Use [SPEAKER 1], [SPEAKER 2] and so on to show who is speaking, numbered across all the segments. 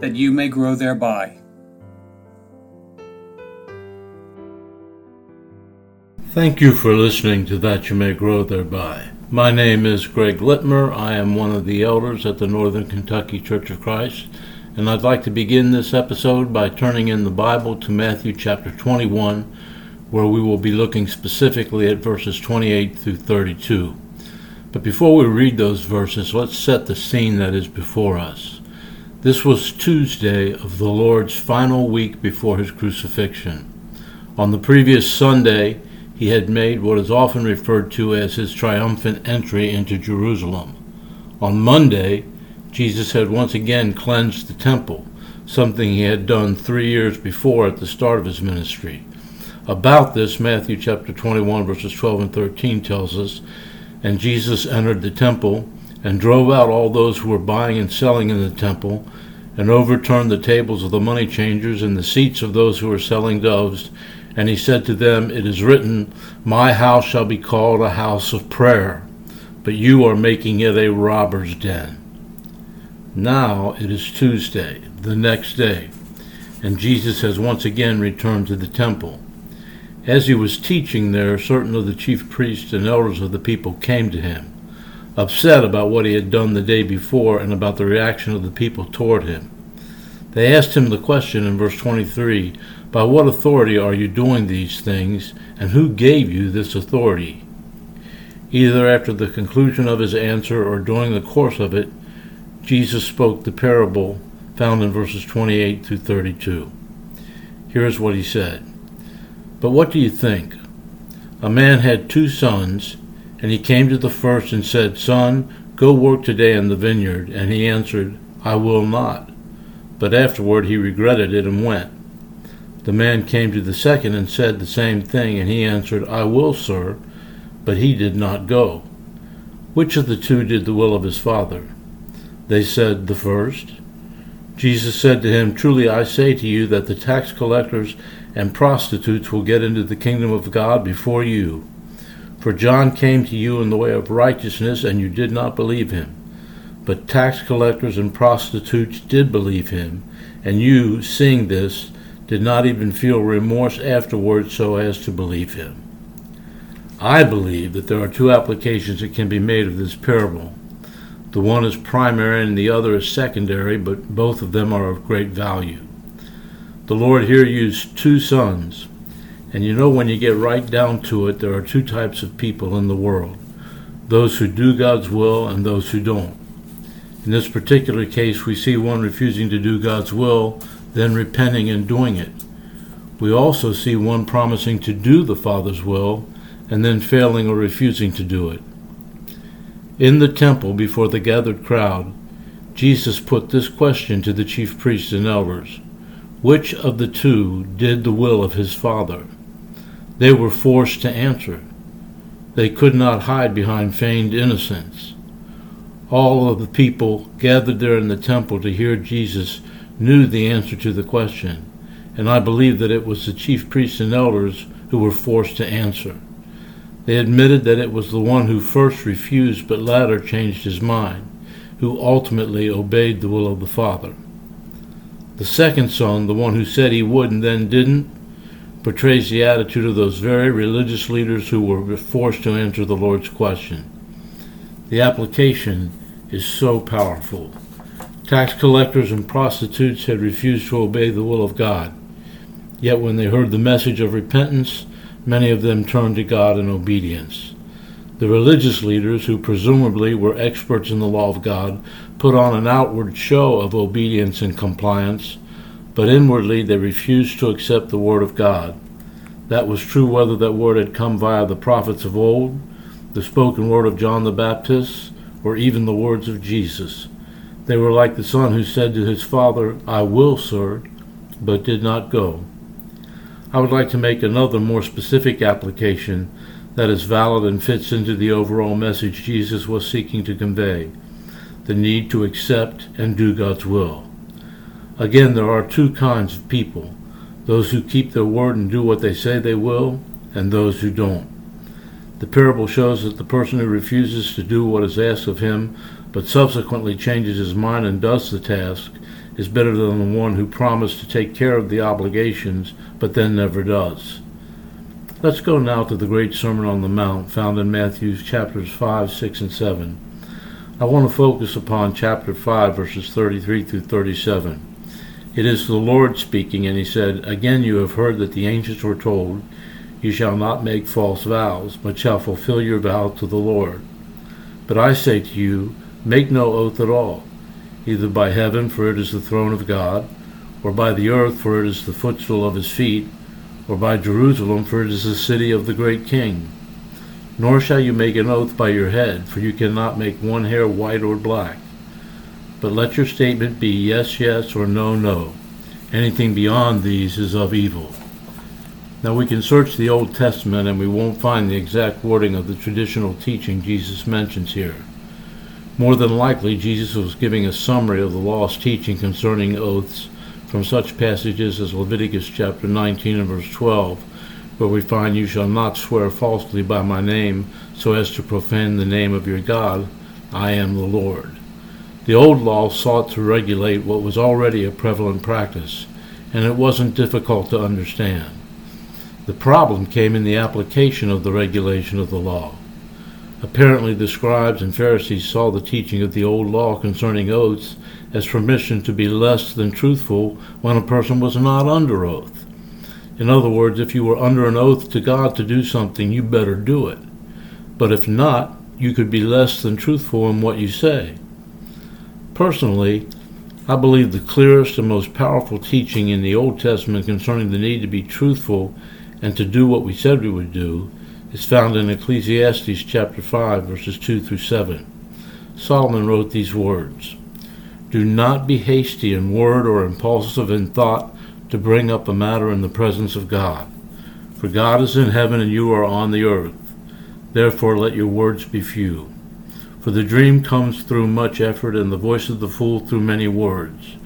[SPEAKER 1] that you may grow thereby.
[SPEAKER 2] Thank you for listening to That You May Grow Thereby. My name is Greg Littmer. I am one of the elders at the Northern Kentucky Church of Christ, and I'd like to begin this episode by turning in the Bible to Matthew chapter 21, where we will be looking specifically at verses 28 through 32. But before we read those verses, let's set the scene that is before us. This was Tuesday of the Lord's final week before his crucifixion. On the previous Sunday, he had made what is often referred to as his triumphant entry into Jerusalem. On Monday, Jesus had once again cleansed the temple, something he had done three years before at the start of his ministry. About this, Matthew chapter 21, verses 12 and 13 tells us, And Jesus entered the temple and drove out all those who were buying and selling in the temple, and overturned the tables of the money changers and the seats of those who were selling doves. And he said to them, It is written, My house shall be called a house of prayer, but you are making it a robber's den. Now it is Tuesday, the next day, and Jesus has once again returned to the temple. As he was teaching there, certain of the chief priests and elders of the people came to him upset about what he had done the day before and about the reaction of the people toward him. They asked him the question in verse 23 By what authority are you doing these things, and who gave you this authority? Either after the conclusion of his answer or during the course of it, Jesus spoke the parable found in verses 28 through 32. Here's what he said But what do you think? A man had two sons. And he came to the first and said, Son, go work today in the vineyard. And he answered, I will not. But afterward he regretted it and went. The man came to the second and said the same thing, and he answered, I will, sir. But he did not go. Which of the two did the will of his father? They said, The first. Jesus said to him, Truly I say to you that the tax collectors and prostitutes will get into the kingdom of God before you. For John came to you in the way of righteousness, and you did not believe him. But tax collectors and prostitutes did believe him, and you, seeing this, did not even feel remorse afterwards so as to believe him. I believe that there are two applications that can be made of this parable. The one is primary and the other is secondary, but both of them are of great value. The Lord here used two sons, and you know, when you get right down to it, there are two types of people in the world those who do God's will and those who don't. In this particular case, we see one refusing to do God's will, then repenting and doing it. We also see one promising to do the Father's will, and then failing or refusing to do it. In the temple before the gathered crowd, Jesus put this question to the chief priests and elders Which of the two did the will of his Father? They were forced to answer. They could not hide behind feigned innocence. All of the people gathered there in the temple to hear Jesus knew the answer to the question, and I believe that it was the chief priests and elders who were forced to answer. They admitted that it was the one who first refused but latter changed his mind, who ultimately obeyed the will of the Father. The second son, the one who said he would and then didn't, portrays the attitude of those very religious leaders who were forced to answer the Lord's question. The application is so powerful. Tax collectors and prostitutes had refused to obey the will of God. Yet when they heard the message of repentance, many of them turned to God in obedience. The religious leaders, who presumably were experts in the law of God, put on an outward show of obedience and compliance, but inwardly they refused to accept the word of God. That was true whether that word had come via the prophets of old, the spoken word of John the Baptist, or even the words of Jesus. They were like the son who said to his father, I will, sir, but did not go. I would like to make another more specific application that is valid and fits into the overall message Jesus was seeking to convey the need to accept and do God's will. Again, there are two kinds of people those who keep their word and do what they say they will, and those who don't. The parable shows that the person who refuses to do what is asked of him, but subsequently changes his mind and does the task, is better than the one who promised to take care of the obligations, but then never does. Let's go now to the great Sermon on the Mount found in Matthew chapters 5, 6, and 7. I want to focus upon chapter 5, verses 33 through 37. It is the Lord speaking, and he said, Again you have heard that the ancients were told, You shall not make false vows, but shall fulfill your vow to the Lord. But I say to you, Make no oath at all, either by heaven, for it is the throne of God, or by the earth, for it is the footstool of his feet, or by Jerusalem, for it is the city of the great king. Nor shall you make an oath by your head, for you cannot make one hair white or black but let your statement be yes, yes, or no, no. Anything beyond these is of evil. Now we can search the Old Testament and we won't find the exact wording of the traditional teaching Jesus mentions here. More than likely, Jesus was giving a summary of the law's teaching concerning oaths from such passages as Leviticus chapter 19 and verse 12, where we find, You shall not swear falsely by my name so as to profane the name of your God. I am the Lord. The old law sought to regulate what was already a prevalent practice, and it wasn't difficult to understand. The problem came in the application of the regulation of the law. Apparently, the scribes and Pharisees saw the teaching of the old law concerning oaths as permission to be less than truthful when a person was not under oath. In other words, if you were under an oath to God to do something, you better do it. But if not, you could be less than truthful in what you say. Personally, I believe the clearest and most powerful teaching in the Old Testament concerning the need to be truthful and to do what we said we would do is found in Ecclesiastes chapter 5 verses 2 through 7. Solomon wrote these words: Do not be hasty in word or impulsive in thought to bring up a matter in the presence of God. For God is in heaven and you are on the earth. Therefore let your words be few. For the dream comes through much effort, and the voice of the fool through many words.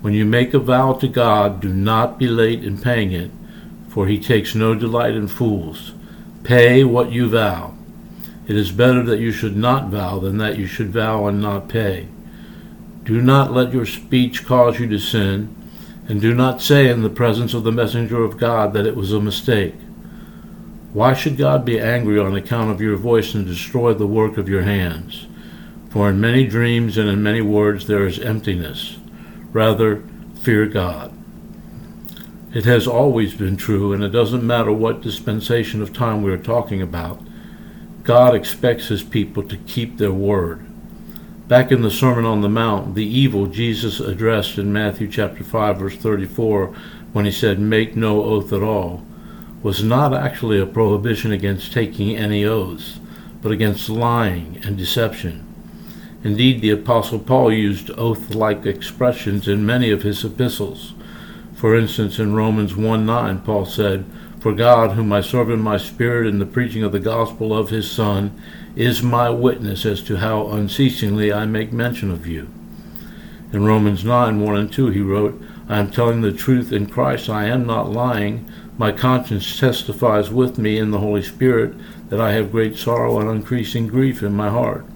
[SPEAKER 2] When you make a vow to God, do not be late in paying it, for he takes no delight in fools. Pay what you vow. It is better that you should not vow than that you should vow and not pay. Do not let your speech cause you to sin, and do not say in the presence of the messenger of God that it was a mistake. Why should God be angry on account of your voice and destroy the work of your hands? For in many dreams and in many words there is emptiness. Rather, fear God. It has always been true, and it doesn't matter what dispensation of time we are talking about. God expects his people to keep their word. Back in the Sermon on the Mount, the evil Jesus addressed in Matthew chapter 5 verse 34 when he said, "Make no oath at all." Was not actually a prohibition against taking any oaths, but against lying and deception. Indeed, the Apostle Paul used oath like expressions in many of his epistles. For instance, in Romans 1 9, Paul said, For God, whom I serve in my spirit in the preaching of the gospel of his Son, is my witness as to how unceasingly I make mention of you. In Romans 9 1 and 2, he wrote, I am telling the truth in Christ, I am not lying. My conscience testifies with me in the Holy Spirit that I have great sorrow and increasing grief in my heart.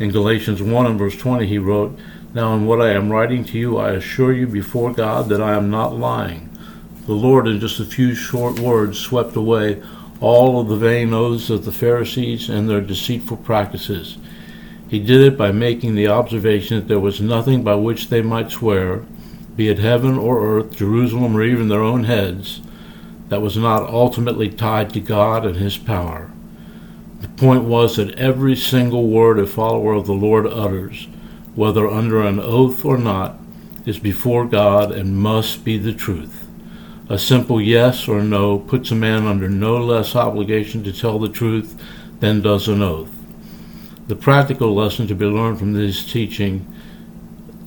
[SPEAKER 2] In Galatians 1 and verse 20 he wrote, Now in what I am writing to you I assure you before God that I am not lying. The Lord in just a few short words swept away all of the vain oaths of the Pharisees and their deceitful practices. He did it by making the observation that there was nothing by which they might swear, be it heaven or earth, Jerusalem, or even their own heads, that was not ultimately tied to God and His power. The point was that every single word a follower of the Lord utters, whether under an oath or not, is before God and must be the truth. A simple yes or no puts a man under no less obligation to tell the truth than does an oath. The practical lesson to be learned from this teaching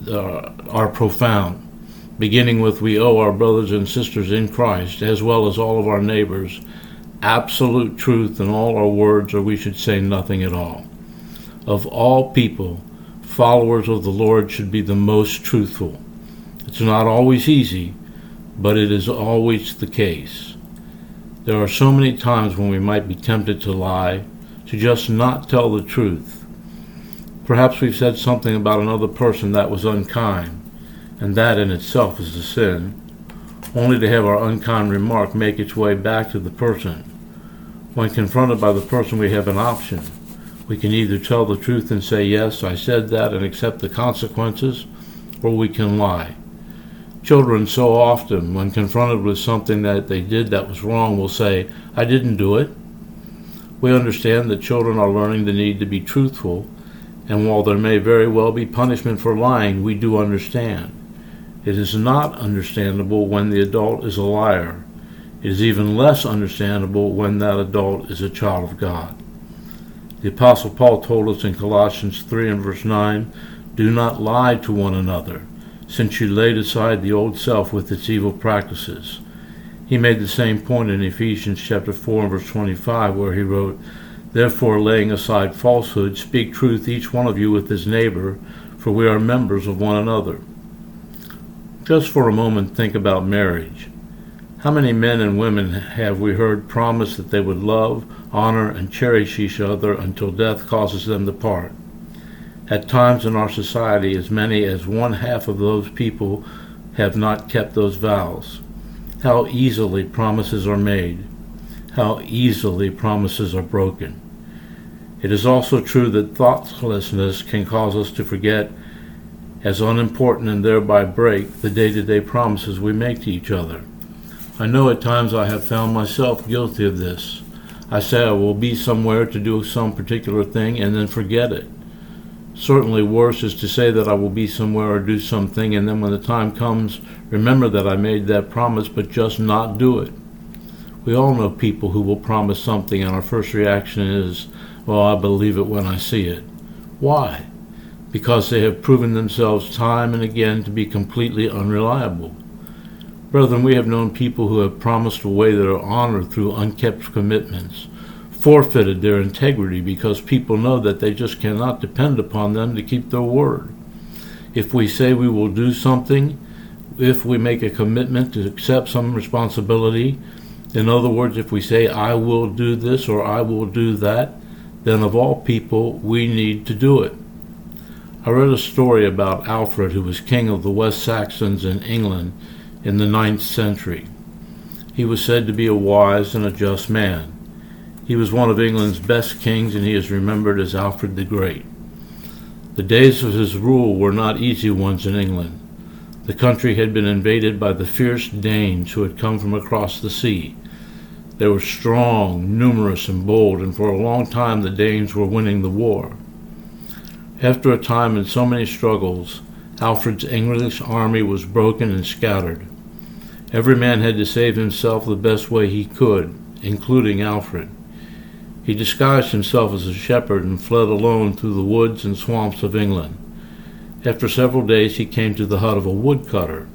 [SPEAKER 2] uh, are profound, beginning with we owe our brothers and sisters in Christ, as well as all of our neighbors, absolute truth in all our words, or we should say nothing at all. Of all people, followers of the Lord should be the most truthful. It's not always easy, but it is always the case. There are so many times when we might be tempted to lie, to just not tell the truth. Perhaps we've said something about another person that was unkind, and that in itself is a sin, only to have our unkind remark make its way back to the person. When confronted by the person, we have an option. We can either tell the truth and say, Yes, I said that, and accept the consequences, or we can lie. Children so often, when confronted with something that they did that was wrong, will say, I didn't do it. We understand that children are learning the need to be truthful, and while there may very well be punishment for lying, we do understand. It is not understandable when the adult is a liar. It is even less understandable when that adult is a child of God. The Apostle Paul told us in Colossians 3 and verse 9 Do not lie to one another since you laid aside the old self with its evil practices. He made the same point in Ephesians chapter 4 and verse 25 where he wrote, Therefore laying aside falsehood, speak truth each one of you with his neighbor, for we are members of one another. Just for a moment think about marriage. How many men and women have we heard promise that they would love, honor, and cherish each other until death causes them to part? At times in our society, as many as one half of those people have not kept those vows. How easily promises are made. How easily promises are broken. It is also true that thoughtlessness can cause us to forget as unimportant and thereby break the day to day promises we make to each other. I know at times I have found myself guilty of this. I say I will be somewhere to do some particular thing and then forget it. Certainly worse is to say that I will be somewhere or do something, and then when the time comes, remember that I made that promise, but just not do it. We all know people who will promise something, and our first reaction is, Well, I believe it when I see it. Why? Because they have proven themselves time and again to be completely unreliable. Brethren, we have known people who have promised away their honor through unkept commitments forfeited their integrity because people know that they just cannot depend upon them to keep their word. If we say we will do something, if we make a commitment to accept some responsibility, in other words, if we say, I will do this or I will do that, then of all people, we need to do it. I read a story about Alfred, who was king of the West Saxons in England in the ninth century. He was said to be a wise and a just man. He was one of England's best kings, and he is remembered as Alfred the Great. The days of his rule were not easy ones in England. The country had been invaded by the fierce Danes who had come from across the sea. They were strong, numerous, and bold, and for a long time the Danes were winning the war. After a time and so many struggles, Alfred's English army was broken and scattered. Every man had to save himself the best way he could, including Alfred. He disguised himself as a shepherd and fled alone through the woods and swamps of England. After several days, he came to the hut of a woodcutter.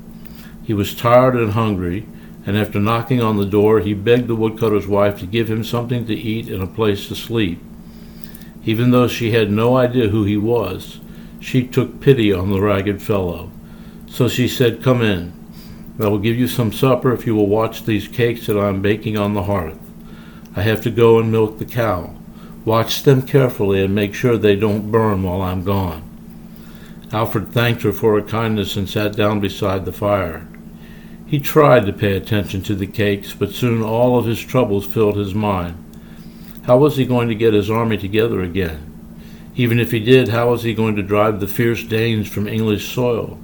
[SPEAKER 2] He was tired and hungry, and after knocking on the door, he begged the woodcutter's wife to give him something to eat and a place to sleep. Even though she had no idea who he was, she took pity on the ragged fellow. So she said, Come in. I will give you some supper if you will watch these cakes that I am baking on the hearth. I have to go and milk the cow. Watch them carefully and make sure they don't burn while I'm gone. Alfred thanked her for her kindness and sat down beside the fire. He tried to pay attention to the cakes, but soon all of his troubles filled his mind. How was he going to get his army together again? Even if he did, how was he going to drive the fierce Danes from English soil?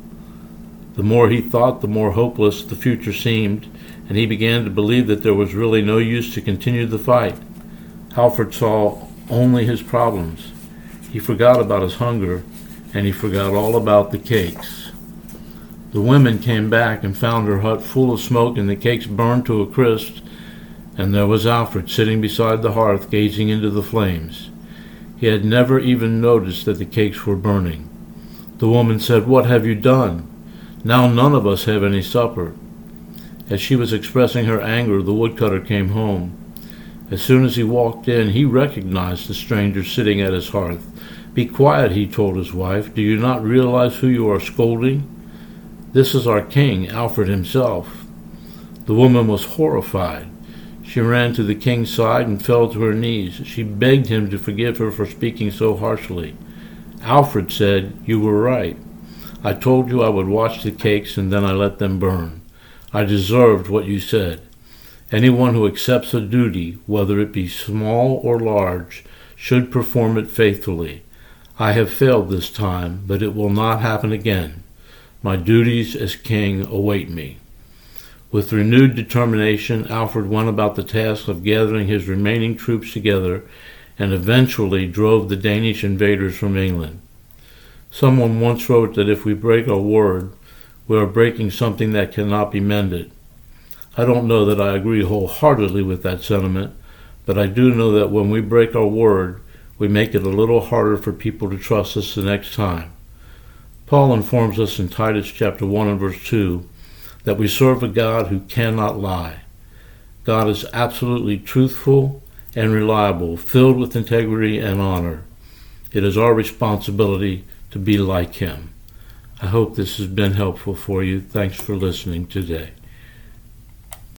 [SPEAKER 2] The more he thought, the more hopeless the future seemed, and he began to believe that there was really no use to continue the fight. Alfred saw only his problems. He forgot about his hunger, and he forgot all about the cakes. The women came back and found her hut full of smoke and the cakes burned to a crisp, and there was Alfred sitting beside the hearth gazing into the flames. He had never even noticed that the cakes were burning. The woman said, What have you done? Now none of us have any supper. As she was expressing her anger, the woodcutter came home. As soon as he walked in, he recognized the stranger sitting at his hearth. Be quiet, he told his wife. Do you not realize who you are scolding? This is our king, Alfred himself. The woman was horrified. She ran to the king's side and fell to her knees. She begged him to forgive her for speaking so harshly. Alfred said, You were right. I told you I would watch the cakes and then I let them burn. I deserved what you said. Anyone who accepts a duty, whether it be small or large, should perform it faithfully. I have failed this time, but it will not happen again. My duties as king await me. With renewed determination, Alfred went about the task of gathering his remaining troops together and eventually drove the Danish invaders from England. Someone once wrote that if we break our word, we are breaking something that cannot be mended. I don't know that I agree wholeheartedly with that sentiment, but I do know that when we break our word, we make it a little harder for people to trust us the next time. Paul informs us in Titus chapter 1 and verse 2 that we serve a God who cannot lie. God is absolutely truthful and reliable, filled with integrity and honor. It is our responsibility to be like him. I hope this has been helpful for you. Thanks for listening today.